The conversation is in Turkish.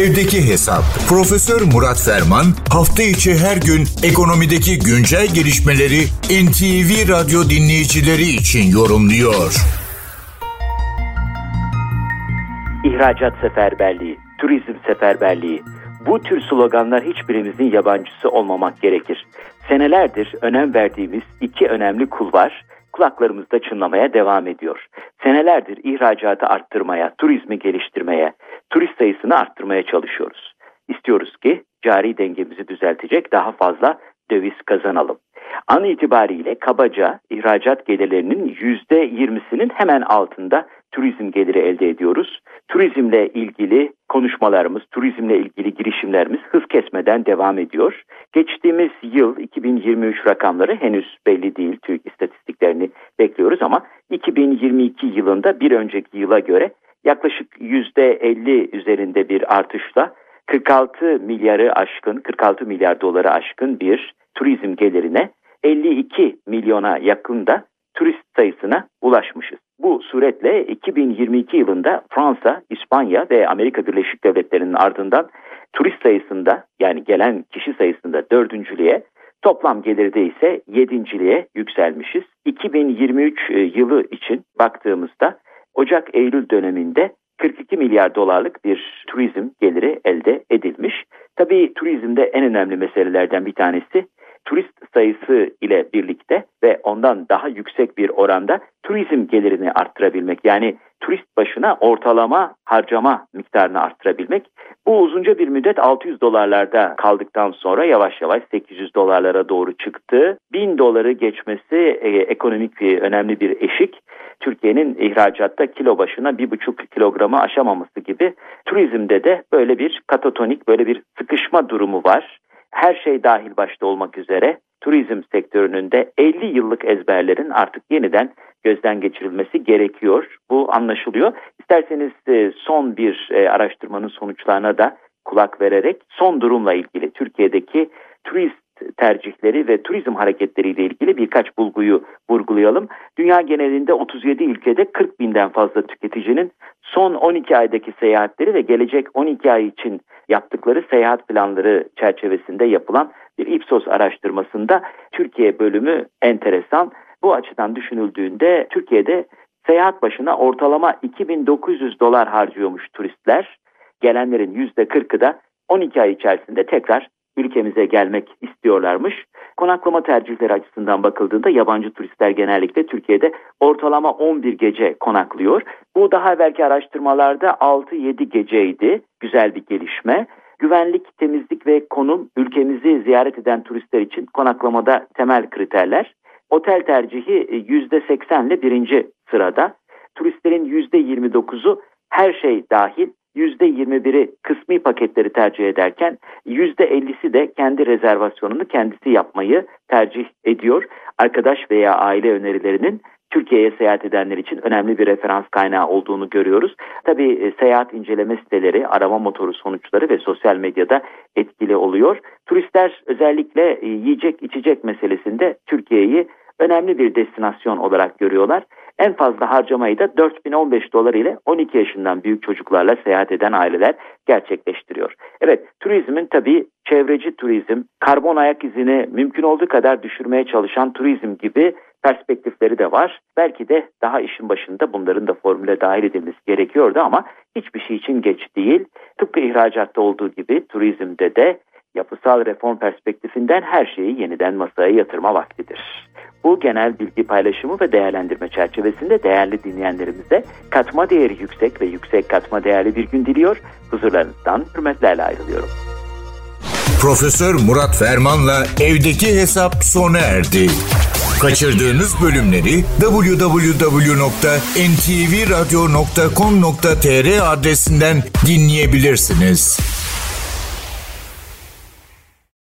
Evdeki Hesap. Profesör Murat Ferman hafta içi her gün ekonomideki güncel gelişmeleri NTV Radyo dinleyicileri için yorumluyor. İhracat seferberliği, turizm seferberliği. Bu tür sloganlar hiçbirimizin yabancısı olmamak gerekir. Senelerdir önem verdiğimiz iki önemli kulvar kulaklarımızda çınlamaya devam ediyor. Senelerdir ihracatı arttırmaya, turizmi geliştirmeye, turist sayısını arttırmaya çalışıyoruz. İstiyoruz ki cari dengemizi düzeltecek daha fazla döviz kazanalım. An itibariyle kabaca ihracat gelirlerinin %20'sinin hemen altında turizm geliri elde ediyoruz. Turizmle ilgili konuşmalarımız, turizmle ilgili girişimlerimiz hız kesmeden devam ediyor. Geçtiğimiz yıl 2023 rakamları henüz belli değil. TÜİK istatistiklerini bekliyoruz ama 2022 yılında bir önceki yıla göre yaklaşık %50 üzerinde bir artışla 46 milyarı aşkın, 46 milyar doları aşkın bir turizm gelirine 52 milyona yakın da turist sayısına ulaşmışız. Bu suretle 2022 yılında Fransa, İspanya ve Amerika Birleşik Devletleri'nin ardından turist sayısında yani gelen kişi sayısında dördüncülüğe toplam gelirde ise yedinciliğe yükselmişiz. 2023 e, yılı için baktığımızda Ocak-Eylül döneminde 42 milyar dolarlık bir turizm geliri elde edilmiş. Tabii turizmde en önemli meselelerden bir tanesi turist sayısı ile birlikte ve ondan daha yüksek bir oranda turizm gelirini arttırabilmek. Yani turist başına ortalama harcama miktarını arttırabilmek. Bu uzunca bir müddet 600 dolarlarda kaldıktan sonra yavaş yavaş 800 dolarlara doğru çıktı. 1000 doları geçmesi e, ekonomik bir önemli bir eşik. Türkiye'nin ihracatta kilo başına 1,5 kilogramı aşamaması gibi turizmde de böyle bir katatonik, böyle bir sıkışma durumu var her şey dahil başta olmak üzere turizm sektörünün de 50 yıllık ezberlerin artık yeniden gözden geçirilmesi gerekiyor. Bu anlaşılıyor. İsterseniz e, son bir e, araştırmanın sonuçlarına da kulak vererek son durumla ilgili Türkiye'deki turist tercihleri ve turizm hareketleriyle ilgili birkaç bulguyu vurgulayalım. Dünya genelinde 37 ülkede 40 binden fazla tüketicinin son 12 aydaki seyahatleri ve gelecek 12 ay için yaptıkları seyahat planları çerçevesinde yapılan bir Ipsos araştırmasında Türkiye bölümü enteresan. Bu açıdan düşünüldüğünde Türkiye'de seyahat başına ortalama 2900 dolar harcıyormuş turistler. Gelenlerin %40'ı da 12 ay içerisinde tekrar ülkemize gelmek istiyorlarmış. Konaklama tercihleri açısından bakıldığında yabancı turistler genellikle Türkiye'de ortalama 11 gece konaklıyor. Bu daha evvelki araştırmalarda 6-7 geceydi. Güzel bir gelişme. Güvenlik, temizlik ve konum ülkemizi ziyaret eden turistler için konaklamada temel kriterler. Otel tercihi %80 ile birinci sırada. Turistlerin %29'u her şey dahil %21'i kısmi paketleri tercih ederken %50'si de kendi rezervasyonunu kendisi yapmayı tercih ediyor. Arkadaş veya aile önerilerinin Türkiye'ye seyahat edenler için önemli bir referans kaynağı olduğunu görüyoruz. Tabii e, seyahat inceleme siteleri, arama motoru sonuçları ve sosyal medyada etkili oluyor. Turistler özellikle e, yiyecek içecek meselesinde Türkiye'yi önemli bir destinasyon olarak görüyorlar. En fazla harcamayı da 4015 dolar ile 12 yaşından büyük çocuklarla seyahat eden aileler gerçekleştiriyor. Evet turizmin tabii çevreci turizm, karbon ayak izini mümkün olduğu kadar düşürmeye çalışan turizm gibi perspektifleri de var. Belki de daha işin başında bunların da formüle dahil edilmesi gerekiyordu ama hiçbir şey için geç değil. Tıpkı ihracatta olduğu gibi turizmde de yapısal reform perspektifinden her şeyi yeniden masaya yatırma vaktidir. Bu genel bilgi paylaşımı ve değerlendirme çerçevesinde değerli dinleyenlerimize katma değeri yüksek ve yüksek katma değerli bir gün diliyor. Huzurlarınızdan hürmetlerle ayrılıyorum. Profesör Murat Ferman'la evdeki hesap sona erdi. Kaçırdığınız bölümleri www.ntvradio.com.tr adresinden dinleyebilirsiniz.